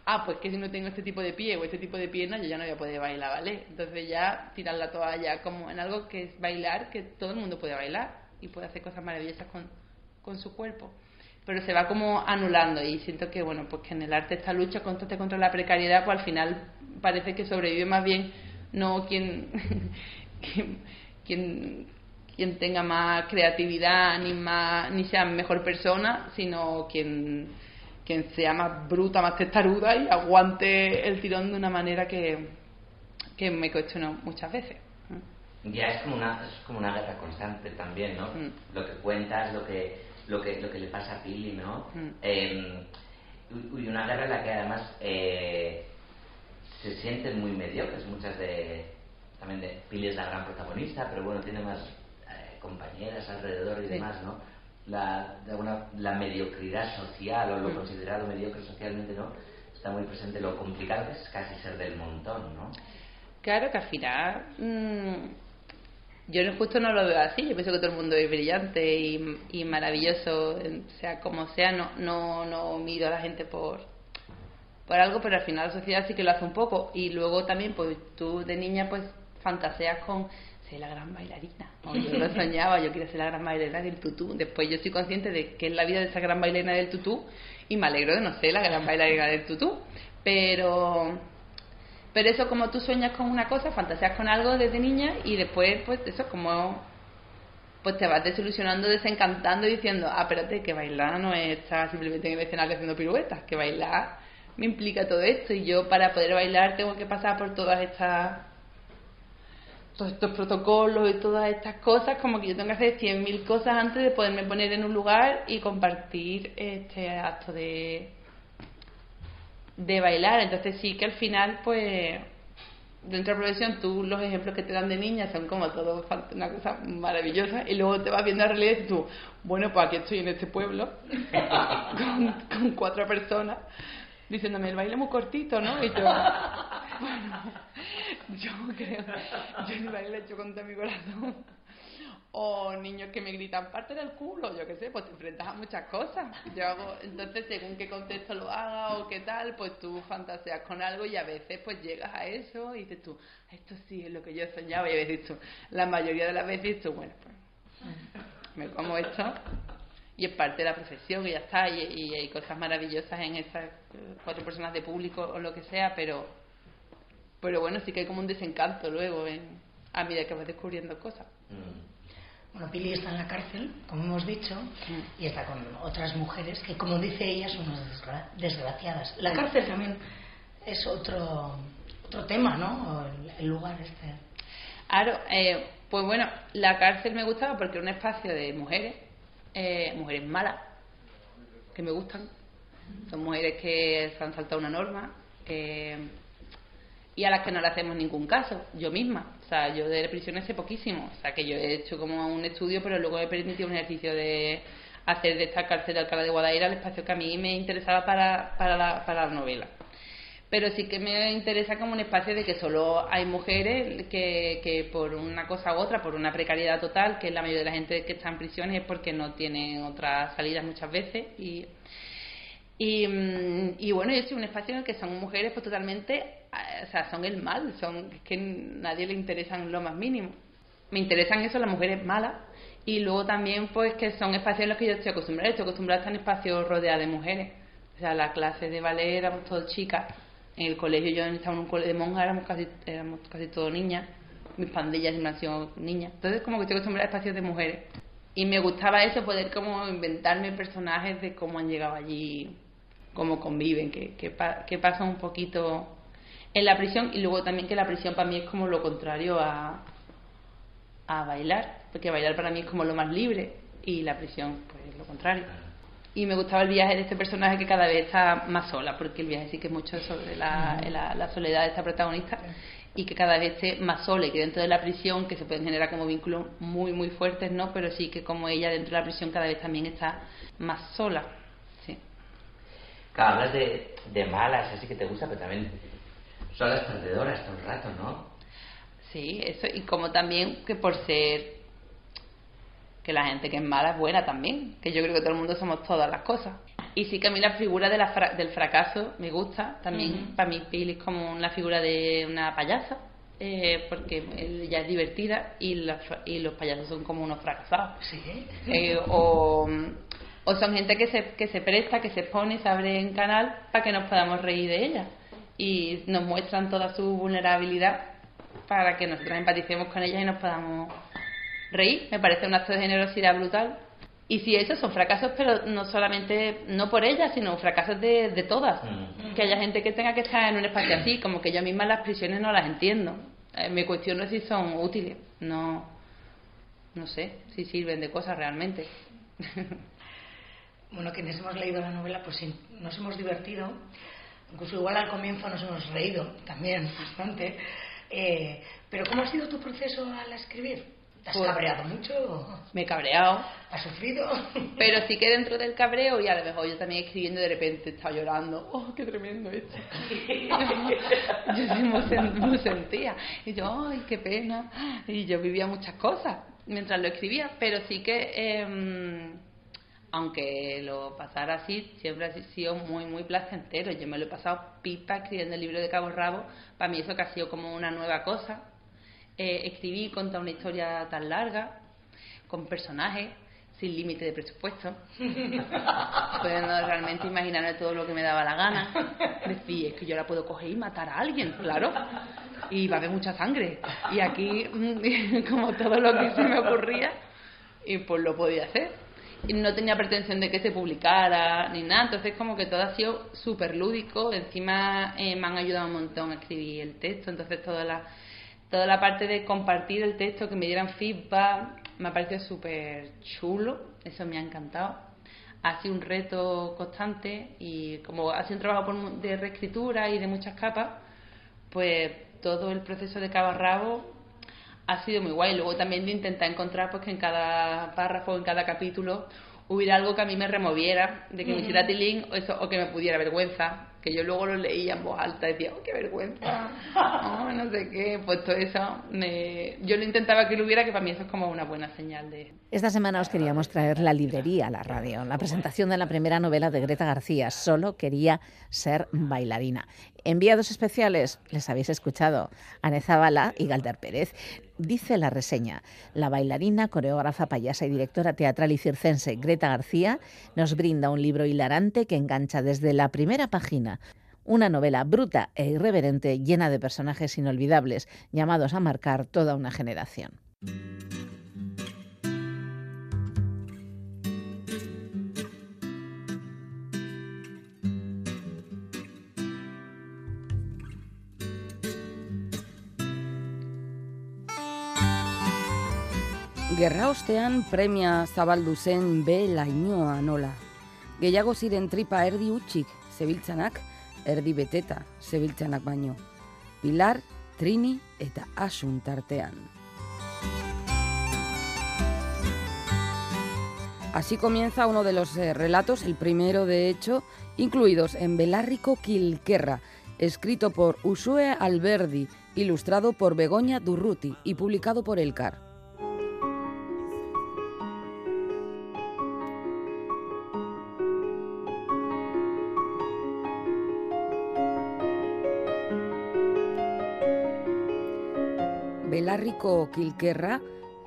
ah, pues que si no tengo este tipo de pie o este tipo de pierna, yo ya no voy a poder bailar ballet. Entonces ya tirar la toalla como en algo que es bailar, que todo el mundo puede bailar y puede hacer cosas maravillosas con, con su cuerpo. Pero se va como anulando y siento que, bueno, pues que en el arte esta lucha constante contra la precariedad, pues al final parece que sobrevive más bien no quien, quien, quien, quien tenga más creatividad ni más ni sea mejor persona, sino quien quien sea más bruta, más testaruda y aguante el tirón de una manera que, que me cuestiono muchas veces. Ya es como una, es como una guerra constante también, ¿no? Mm. Lo que cuentas, lo que, lo que, lo que le pasa a Pili, ¿no? Mm. Eh, y y una guerra en la que además eh, se sienten muy mediocres, muchas de... También de Pili es la gran protagonista, pero bueno, tiene más compañeras alrededor y demás, ¿no? La, la mediocridad social o lo Mm. considerado mediocre socialmente, ¿no? Está muy presente lo complicado que es casi ser del montón, ¿no? Claro que al final mm, yo justo no lo veo así, yo pienso que todo el mundo es brillante y, y maravilloso, sea como sea, no, no, no miro a la gente por, por algo, pero al final la sociedad sí que lo hace un poco y luego también pues tú de niña pues fantaseas con ser la gran bailarina, yo lo soñaba, yo quería ser la gran bailarina del tutú, después yo soy consciente de que es la vida de esa gran bailarina del tutú y me alegro de no ser la gran bailarina del tutú, pero pero eso como tú sueñas con una cosa, fantaseas con algo desde niña y después pues eso como pues te vas desilusionando, desencantando y diciendo, ah, espérate, que bailar no es estar simplemente en el escenario haciendo piruetas, que bailar me implica todo esto y yo para poder bailar tengo que pasar por todas estas todos estos protocolos y todas estas cosas, como que yo tengo que hacer 100.000 cosas antes de poderme poner en un lugar y compartir este acto de, de bailar. Entonces sí que al final, pues, dentro de la profesión, tú los ejemplos que te dan de niña son como todo una cosa maravillosa y luego te vas viendo la realidad y tú, bueno, pues aquí estoy en este pueblo con, con cuatro personas diciéndome el baile muy cortito, ¿no? Y yo, bueno, yo creo, yo el baile he hecho con todo mi corazón. O niños que me gritan, parte del culo, yo qué sé, pues te enfrentas a muchas cosas. Yo hago, entonces, según qué contexto lo haga o qué tal, pues tú fantaseas con algo y a veces pues llegas a eso y dices tú, esto sí es lo que yo soñaba y a veces tú, la mayoría de las veces tú, bueno, pues me como esto y es parte de la profesión y ya está y, y hay cosas maravillosas en esas cuatro personas de público o lo que sea pero Pero bueno, sí que hay como un desencanto luego en, a medida que vas descubriendo cosas. Bueno, Pili está en la cárcel, como hemos dicho, y está con otras mujeres que, como dice ella, son unas desgra- desgraciadas. La cárcel también es otro, otro tema, ¿no? El, el lugar este. Claro, eh, pues bueno, la cárcel me gustaba porque era un espacio de mujeres, eh, mujeres malas, que me gustan. Son mujeres que se han saltado una norma y a las que no le hacemos ningún caso, yo misma. O sea, yo de prisión sé poquísimo. O sea, que yo he hecho como un estudio, pero luego he permitido un ejercicio de hacer de esta cárcel de Alcalá de Guadaira el espacio que a mí me interesaba para, para, la, para la novela pero sí que me interesa como un espacio de que solo hay mujeres que, que por una cosa u otra, por una precariedad total, que la mayoría de la gente que está en prisiones es porque no tienen otras salidas muchas veces y y, mm, y bueno, yo soy un espacio en el que son mujeres pues totalmente, eh, o sea, son el mal, son es que nadie le interesan lo más mínimo. Me interesan eso las mujeres malas y luego también pues que son espacios en los que yo estoy acostumbrada, estoy acostumbrada a estar en espacios rodeados de mujeres. O sea, la clase de ballet éramos todas chicas, en el colegio yo estaba en un colegio de monjas, éramos casi, éramos casi todo niñas, mis pandillas siempre han niñas. Entonces como que estoy acostumbrada a espacios de mujeres. Y me gustaba eso, poder como inventarme personajes de cómo han llegado allí, cómo conviven, qué, qué pasa un poquito en la prisión y luego también que la prisión para mí es como lo contrario a, a bailar, porque bailar para mí es como lo más libre y la prisión pues es lo contrario. Y me gustaba el viaje de este personaje que cada vez está más sola, porque el viaje sí que es mucho sobre la, la, la soledad de esta protagonista y que cada vez esté más sola y que dentro de la prisión, que se pueden generar como vínculos muy, muy fuertes, ¿no? Pero sí que como ella dentro de la prisión cada vez también está más sola. Sí. Claro, hablas de, de malas, así que te gusta, pero también son las perdedoras todo el rato, ¿no? Sí, eso, y como también que por ser que la gente que es mala es buena también, que yo creo que todo el mundo somos todas las cosas. Y sí que a mí la figura de la fra- del fracaso me gusta, también para mí Pili es como la figura de una payasa, eh, porque ella es divertida y, la y los payasos son como unos fracasados. Sí. Eh, o, o son gente que se, que se presta, que se pone, se abre en canal para que nos podamos reír de ella. Y nos muestran toda su vulnerabilidad para que nosotros empaticemos con ella y nos podamos reír. Me parece un acto de generosidad brutal. Y si esos son fracasos, pero no solamente, no por ella, sino fracasos de, de todas. Que haya gente que tenga que estar en un espacio así, como que yo misma las prisiones no las entiendo. Eh, me cuestiono si son útiles. No, no sé si sirven de cosas realmente. Bueno, quienes hemos leído la novela, pues sí, nos hemos divertido. Incluso igual al comienzo nos hemos reído también bastante. Eh, pero ¿cómo ha sido tu proceso al escribir? ¿Te has Pues- cabreado mucho? Me he cabreado. ¿Has sufrido? Pero sí que dentro del cabreo y a lo mejor yo también escribiendo de repente estaba llorando. ¡Oh, qué tremendo esto! yo sí me, sen- me sentía. Y yo, ¡ay, qué pena! Y yo vivía muchas cosas mientras lo escribía, pero sí que, eh, aunque lo pasara así, siempre ha sido muy, muy placentero. Yo me lo he pasado pipa escribiendo el libro de Cabo Rabo. Para mí eso que ha sido como una nueva cosa. Eh, escribir y contar una historia tan larga, con personajes, sin límite de presupuesto, pudiendo realmente imaginarme todo lo que me daba la gana. Decir, es que yo ahora puedo coger y matar a alguien, claro, y va a haber mucha sangre. Y aquí, mm, como todo lo que se me ocurría, y pues lo podía hacer. Y no tenía pretensión de que se publicara ni nada, entonces como que todo ha sido súper lúdico, encima eh, me han ayudado un montón a escribir el texto, entonces toda la, toda la parte de compartir el texto, que me dieran feedback, me ha parecido súper chulo, eso me ha encantado. Ha sido un reto constante y como ha sido un trabajo de reescritura y de muchas capas, pues todo el proceso de cabo a rabo ha sido muy guay. Luego también de intentar encontrar pues que en cada párrafo, en cada capítulo, hubiera algo que a mí me removiera, de que me hiciera tilín o, eso, o que me pudiera vergüenza. Que yo luego lo leía en voz alta y decía, ¡oh, qué vergüenza! Oh, no sé qué. Pues todo eso, me... yo lo intentaba que lo hubiera, que para mí eso es como una buena señal de, Esta semana os queríamos traer la librería a la radio, la presentación de la primera novela de Greta García, Solo quería ser bailarina. Enviados especiales, les habéis escuchado, Ane Zabala y Galder Pérez. Dice la reseña, la bailarina, coreógrafa, payasa y directora teatral y circense Greta García nos brinda un libro hilarante que engancha desde la primera página una novela bruta e irreverente llena de personajes inolvidables, llamados a marcar toda una generación. Gerra ostean premia zabaldu zen be lainoa nola. Gehiago ziren tripa erdi utxik, zebiltzanak, erdi beteta, zebiltzanak baino. Pilar, Trini eta Asun tartean. Así comienza uno de los eh, relatos, el primero de hecho, incluidos en Belarrico Quilquerra, escrito por Usue Alberdi, ilustrado por Begoña Durruti y publicado por Elcar. Belarrico Quilquerra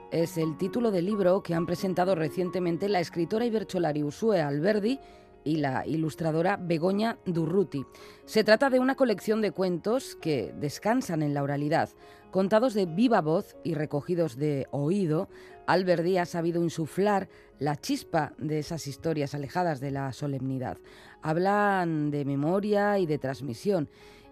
es el título del libro que han presentado recientemente la escritora y Usue Alberdi y la ilustradora Begoña Durruti. Se trata de una colección de cuentos que descansan en la oralidad, contados de viva voz y recogidos de oído. Alberdi ha sabido insuflar la chispa de esas historias alejadas de la solemnidad. Hablan de memoria y de transmisión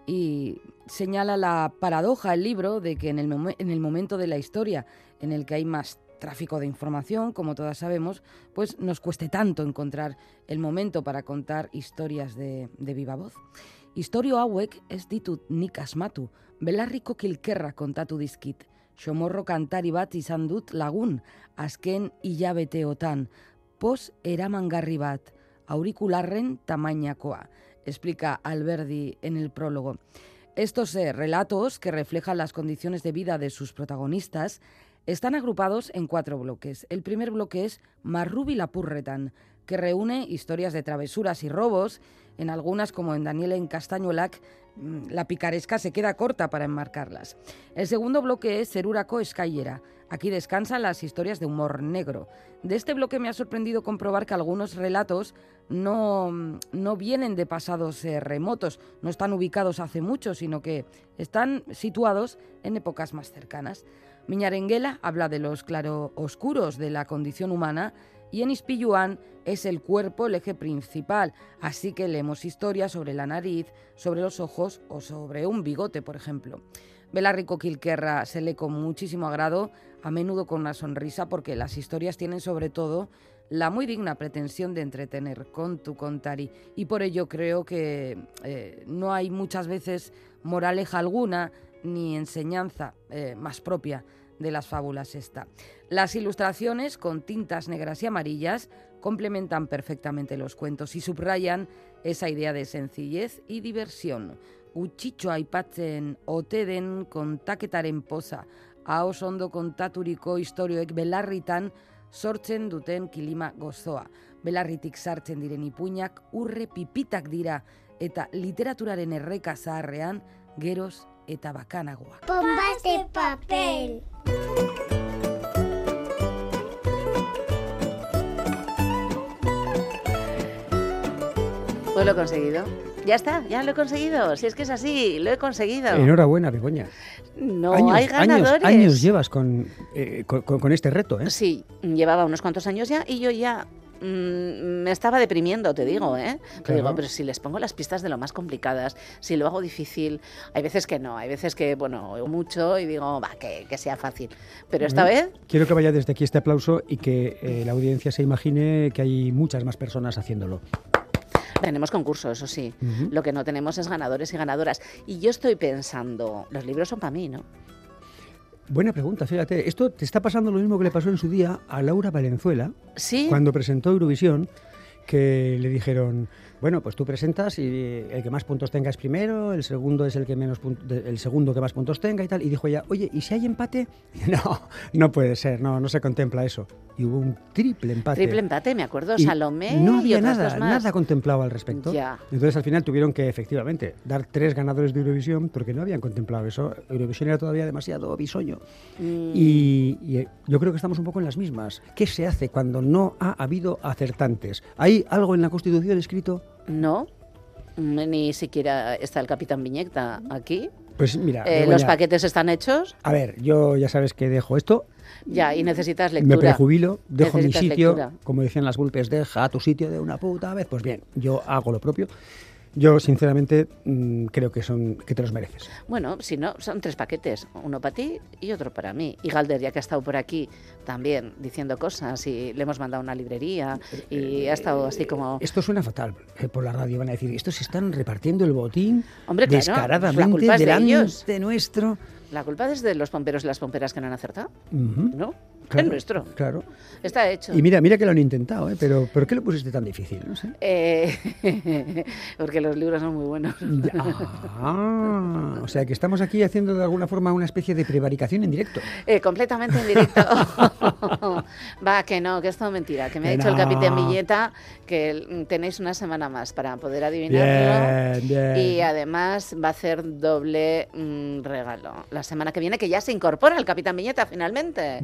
y señala la paradoja el libro de que en el, en el, momento de la historia en el que hay más tráfico de información, como todas sabemos, pues nos cueste tanto encontrar el momento para contar historias de, viva voz. Historio hauek ez ditut nik asmatu, belarriko kilkerra kontatu dizkit. Xomorro kantari bat izan dut lagun, azken hilabeteotan, pos eramangarri bat, aurikularren tamainakoa explica Alberdi en el prólogo. Estos eh, relatos, que reflejan las condiciones de vida de sus protagonistas, están agrupados en cuatro bloques. El primer bloque es Marrubi Lapurretan, que reúne historias de travesuras y robos. En algunas, como en Daniel en Castañolac, mm, la picaresca se queda corta para enmarcarlas. El segundo bloque es Seruraco Escayera. Aquí descansan las historias de humor negro. De este bloque me ha sorprendido comprobar que algunos relatos no, no vienen de pasados eh, remotos, no están ubicados hace mucho, sino que están situados en épocas más cercanas. Miñarenguela habla de los claroscuros de la condición humana y en Ispilluán es el cuerpo el eje principal, así que leemos historias sobre la nariz, sobre los ojos o sobre un bigote, por ejemplo. Belarrico Quilquerra se lee con muchísimo agrado, a menudo con una sonrisa, porque las historias tienen sobre todo la muy digna pretensión de entretener con tu contari. Y por ello creo que eh, no hay muchas veces moraleja alguna ni enseñanza eh, más propia de las fábulas esta. Las ilustraciones con tintas negras y amarillas complementan perfectamente los cuentos y subrayan esa idea de sencillez y diversión. Utxitxo aipatzen ote den kontaketaren poza, ahos ondo kontaturiko historioek belarritan sortzen duten kilima gozoa. Belarritik sartzen diren ipuinak urre pipitak dira eta literaturaren erreka zaharrean geroz eta bakanagoa. Bombas de papel. Pues lo he conseguido. Ya está, ya lo he conseguido. Si es que es así, lo he conseguido. Enhorabuena, Begoña. No años, hay ganadores. Años, años llevas con, eh, con, con, este reto, ¿eh? Sí, llevaba unos cuantos años ya y yo ya mmm, me estaba deprimiendo, te digo, ¿eh? Claro. Te digo, pero si les pongo las pistas de lo más complicadas, si lo hago difícil, hay veces que no, hay veces que, bueno, mucho y digo, va, que, que sea fácil. Pero esta Bueno, vez, Quiero que vaya desde aquí este aplauso y que eh, la audiencia se imagine que hay muchas más personas haciéndolo. Tenemos concurso, eso sí. Lo que no tenemos es ganadores y ganadoras. Y yo estoy pensando, los libros son para mí, ¿no? Buena pregunta, fíjate. Esto te está pasando lo mismo que le pasó en su día a Laura Valenzuela Sí. cuando presentó Eurovisión, que le dijeron, bueno, pues tú presentas y el que más puntos tenga es primero, el segundo es el que menos el segundo que más puntos tenga y tal. Y dijo ella, oye, ¿y si hay empate? No, no puede ser, no, no se contempla eso. Y hubo un triple empate. Triple empate, me acuerdo, Y Salomé no y había otras nada, dos más. nada contemplado al respecto. Ya. Entonces al final tuvieron que efectivamente dar tres ganadores de Eurovisión porque no habían contemplado eso. Eurovisión era todavía demasiado bisoño. Mm, Y, y, eh, yo creo que estamos un poco en las mismas. ¿Qué se hace cuando no ha habido acertantes? ¿Hay algo en la Constitución escrito? No, Mm, Ni siquiera está el Capitán Viñeta aquí. Pues mira, Eh, los paquetes están hechos, A ver, yo ya sabes que dejo esto, ya, y necesitas me lectura. prejubilo, dejo mi Necesitas sitio, lectura. como decían las golpes, deja tu sitio de una puta vez. Pues bien, yo hago lo propio. Yo, sinceramente, mm, creo que son que te los mereces. Bueno, si no, son tres paquetes, uno para ti y otro para mí. Y Galder, ya que ha estado por aquí también diciendo cosas y le hemos mandado una librería y ha estado así como... Esto suena fatal eh, por la radio. Van a decir, estos están repartiendo el botín Hombre, claro, descaradamente la culpa es de delante ellos. nuestro. La culpa es de los pomperos y las pomperas que no han acertado, ¿no? claro, es nuestro. Claro. Está hecho. Y mira, mira que lo han intentado, ¿eh? pero ¿por qué lo pusiste tan difícil? No sé. Eh, porque los libros son muy buenos. Ah, o sea que estamos aquí haciendo de alguna forma una especie de prevaricación en directo. Eh, completamente en directo. Va, que no, que es todo mentira. Que me ha dicho el capitán Villeta que tenéis una semana más para poder adivinarlo. Bien, bien. Y además va a hacer doble mm, regalo. La semana que viene, que ya se incorpora el capitán Viñeta finalmente.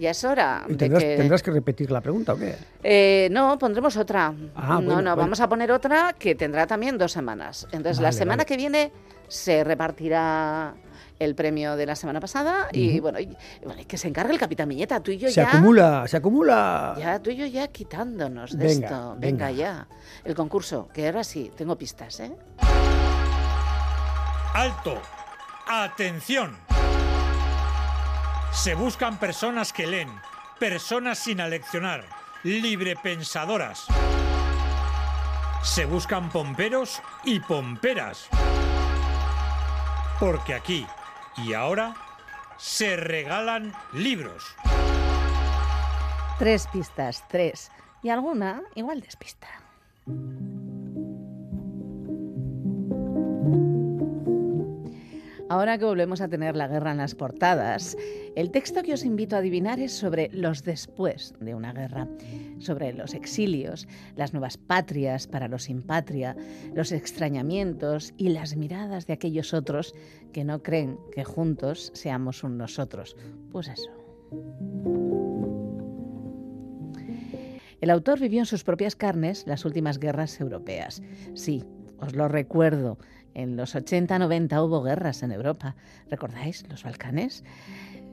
Ya es hora ¿Y de tendrás, que... tendrás que repetir la pregunta o qué? Eh, no, pondremos otra. Ah, no, bueno, no, bueno. vamos a poner otra que tendrá también dos semanas. Entonces, la semana vale. que viene se repartirá el premio de la semana pasada y bueno, y- bueno, y que se encargue el capitán Viñeta, tú y yo Se ya. acumula, se acumula. Ya, tú y yo ya quitándonos de Venga, esto. venga. Venga, ya. El concurso, que ahora sí, tengo pistas, ¿eh? Alto. Atención. Se buscan personas que leen, personas sin aleccionar, librepensadoras. Se buscan pomperos y pomperas. Porque aquí y ahora se regalan libros. Tres pistas, tres. Y alguna igual despista. Ahora que volvemos a tener la guerra en las portadas, el texto que os invito a adivinar es sobre los después de una guerra, sobre los exilios, las nuevas patrias para los sin patria, los extrañamientos y las miradas de aquellos otros que no creen que juntos seamos un nosotros. Pues eso. El autor vivió en sus propias carnes las últimas guerras europeas. Sí, os lo recuerdo. En los 80-90 hubo guerras en Europa. ¿Recordáis los Balcanes?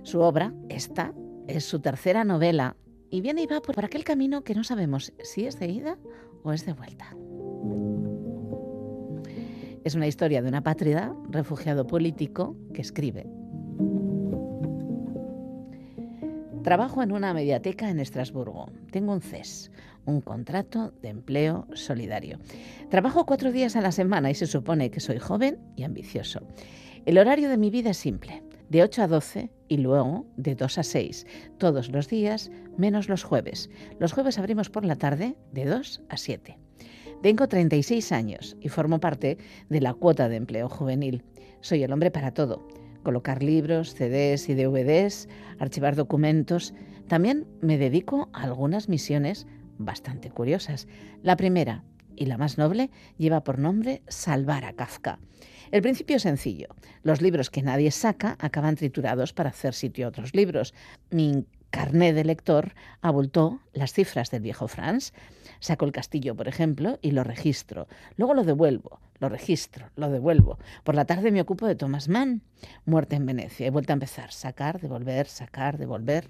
Su obra, esta, es su tercera novela y viene y va por aquel camino que no sabemos si es de ida o es de vuelta. Es una historia de una pátrida, refugiado político, que escribe. Trabajo en una mediateca en Estrasburgo. Tengo un CES, un contrato de empleo solidario. Trabajo cuatro días a la semana y se supone que soy joven y ambicioso. El horario de mi vida es simple, de 8 a 12 y luego de 2 a 6, todos los días menos los jueves. Los jueves abrimos por la tarde de 2 a 7. Tengo 36 años y formo parte de la cuota de empleo juvenil. Soy el hombre para todo. Colocar libros, CDs y DVDs, archivar documentos. También me dedico a algunas misiones bastante curiosas. La primera, y la más noble, lleva por nombre Salvar a Kafka. El principio es sencillo. Los libros que nadie saca acaban triturados para hacer sitio a otros libros. Mi carné de lector abultó las cifras del viejo Franz. Saco el castillo, por ejemplo, y lo registro. Luego lo devuelvo, lo registro, lo devuelvo. Por la tarde me ocupo de Thomas Mann. Muerte en Venecia. He vuelto a empezar. Sacar, devolver, sacar, devolver.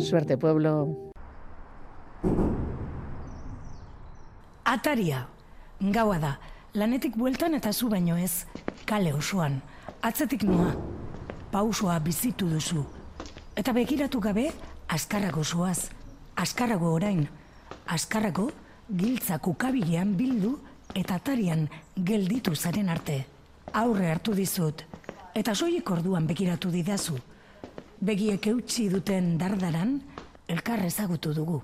Suerte, pueblo. Ataria, gaua da, lanetik bueltan eta zu baino ez, kale osoan, atzetik noa, pausua bizitu duzu. Eta begiratu gabe, askarrago orain, askarrago giltzak ukabilean bildu eta atarian gelditu zaren arte. Aurre hartu dizut, eta soilik orduan begiratu didazu. Begiek eutxi duten dardaran, elkar ezagutu dugu.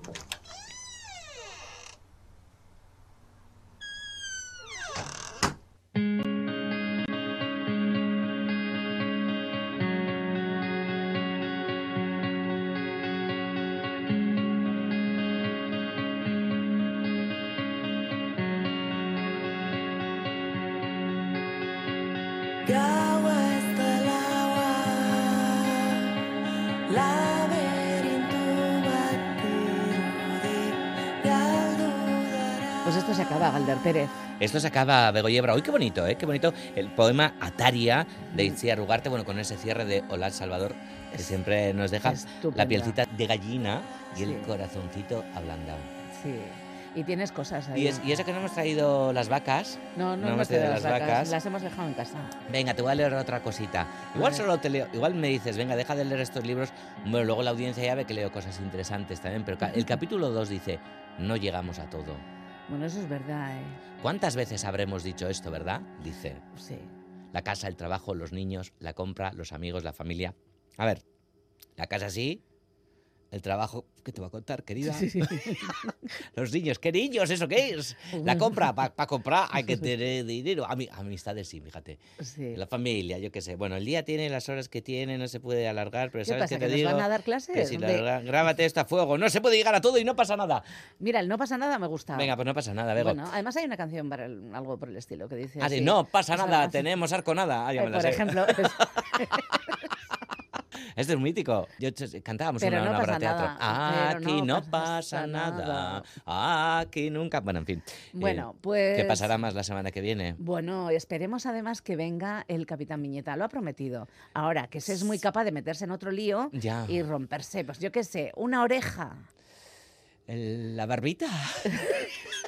Pues esto se acaba, Galder Pérez. Esto se acaba, Begoyebra. Uy, qué bonito, ¿eh? Qué bonito el poema Ataria de Itziar Rugarte, bueno, con ese cierre de Hola Salvador, que siempre nos deja la pielcita de gallina y el Sí. corazoncito ablandado. Sí. Y tienes cosas ahí. Y, es- y eso que no hemos traído las vacas. No, no, hemos hemos traído las vacas. Las hemos dejado en casa. Venga, te voy a leer otra cosita. Igual solo te leo, igual me dices, venga, deja de leer estos libros. Bueno, luego la audiencia ya ve que leo cosas interesantes también, pero el capítulo 2 dice, no llegamos a todo. Bueno, eso es verdad, ¿eh? ¿Cuántas veces habremos dicho esto, verdad? Dice. Sí. La casa, el trabajo, los niños, la compra, los amigos, la familia. A ver, la casa sí, el trabajo, ¿qué te voy a contar, querida? los niños, ¿qué niños? ¿Eso qué es? La compra, para comprar hay que tener dinero. Ami- amistades sí, fíjate. Sí. La familia, yo qué sé. Bueno, el día tiene las horas que tiene, no se puede alargar, pero ¿Qué ¿sabes pasa, qué te que nos digo? van a dar clases? Que si De- la- grábate esto a fuego, no se puede llegar a todo y no pasa nada. Mira, el no pasa nada me gusta. Venga, pues no pasa nada, Bego. Bueno, además hay una canción para el- algo por el estilo que dice Ah, así. no pasa nada, tenemos arco nada. Ah, ya Eh, me la por sé. ejemplo, es- Este es mítico. Yo cantábamos Pero una, no una obra de teatro. nada, Aquí no no pasa nada. Aquí nunca. Bueno, en fin. Eh, Bueno, pues- ¿Qué pasará más la semana que viene? Bueno, esperemos además que venga el Capitán Viñeta, lo ha prometido. Ahora, que ese es muy capaz de meterse en otro lío Ya. y romperse, pues yo qué sé, una oreja. La barbita.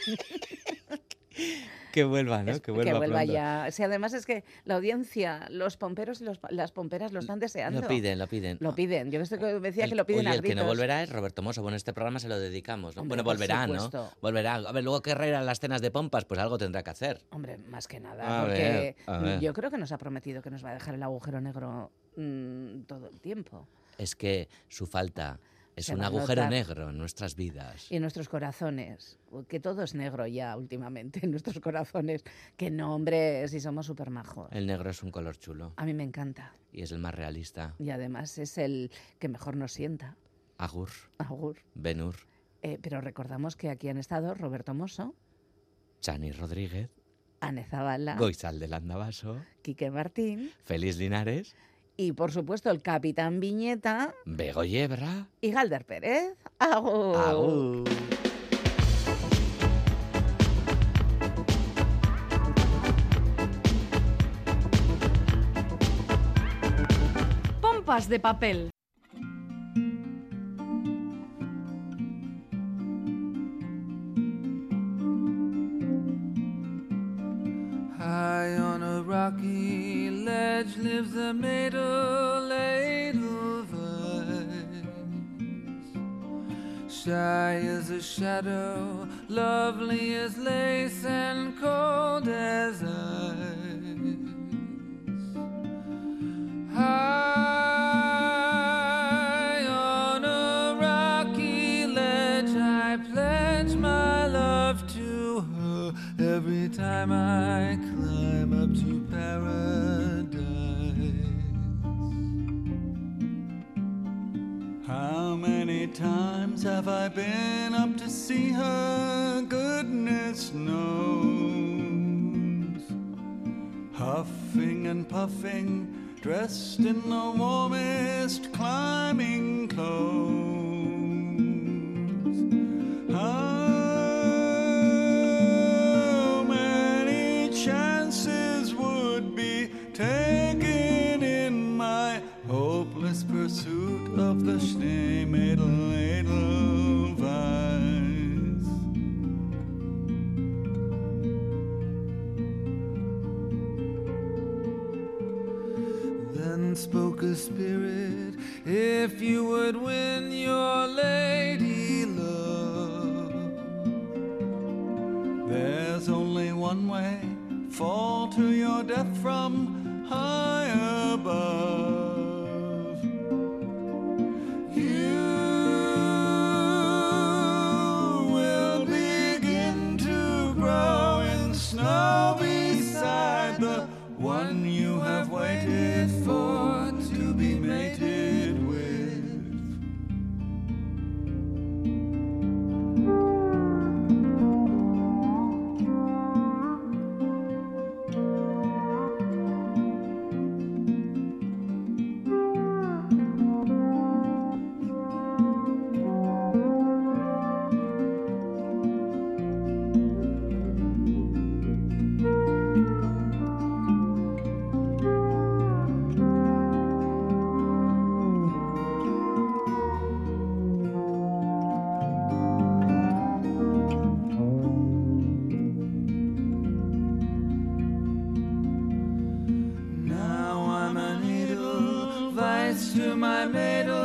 que vuelva, ¿no? Es- Que vuelva, pronto. ya. Sí, además es que la audiencia, los pomperos y los las pomperas lo están deseando. Lo piden, lo piden. Lo piden. Yo que decía El- que lo piden oye, el que no volverá es Roberto Mosso. Bueno, este programa se lo dedicamos. ¿no? Hombre, bueno, volverá, ¿no? Volverá. A ver, luego que reirá las cenas de pompas, pues algo tendrá que hacer. Hombre, más que nada, A porque ver, a ver. yo creo que nos ha prometido que nos va a dejar el agujero negro mm, todo el tiempo. Es que su falta es un agujero notar. negro en nuestras vidas. Y en nuestros corazones, que todo es negro ya últimamente, en nuestros corazones. Que no, hombre, si somos súper majos. El negro es un color chulo A mí me encanta. y es el más realista. Y además es el que mejor nos sienta. Agur, Agur. Benur, Eh, pero recordamos que aquí han estado Roberto Mosso, Chani Rodríguez, Ane Zabala, Goizal del Andabaso, Quique Martín Feliz Linares, y por supuesto el Capitán Viñeta Bego Yebra. y Galder Pérez. Agur. Agur. Pompas de papel. rocky ledge lives a middle ladle vice. Shy as a shadow, lovely as lace, and cold as ice. High on a rocky ledge, I pledge my love to her. every time I times have I been up to see her? Goodness knows. Huffing and puffing, dressed in the warmest climbing clothes. Schneemädel Edelweiss? Then spoke a spirit, if you would win your lady love, there's only one way fall to your death from high above. to my middle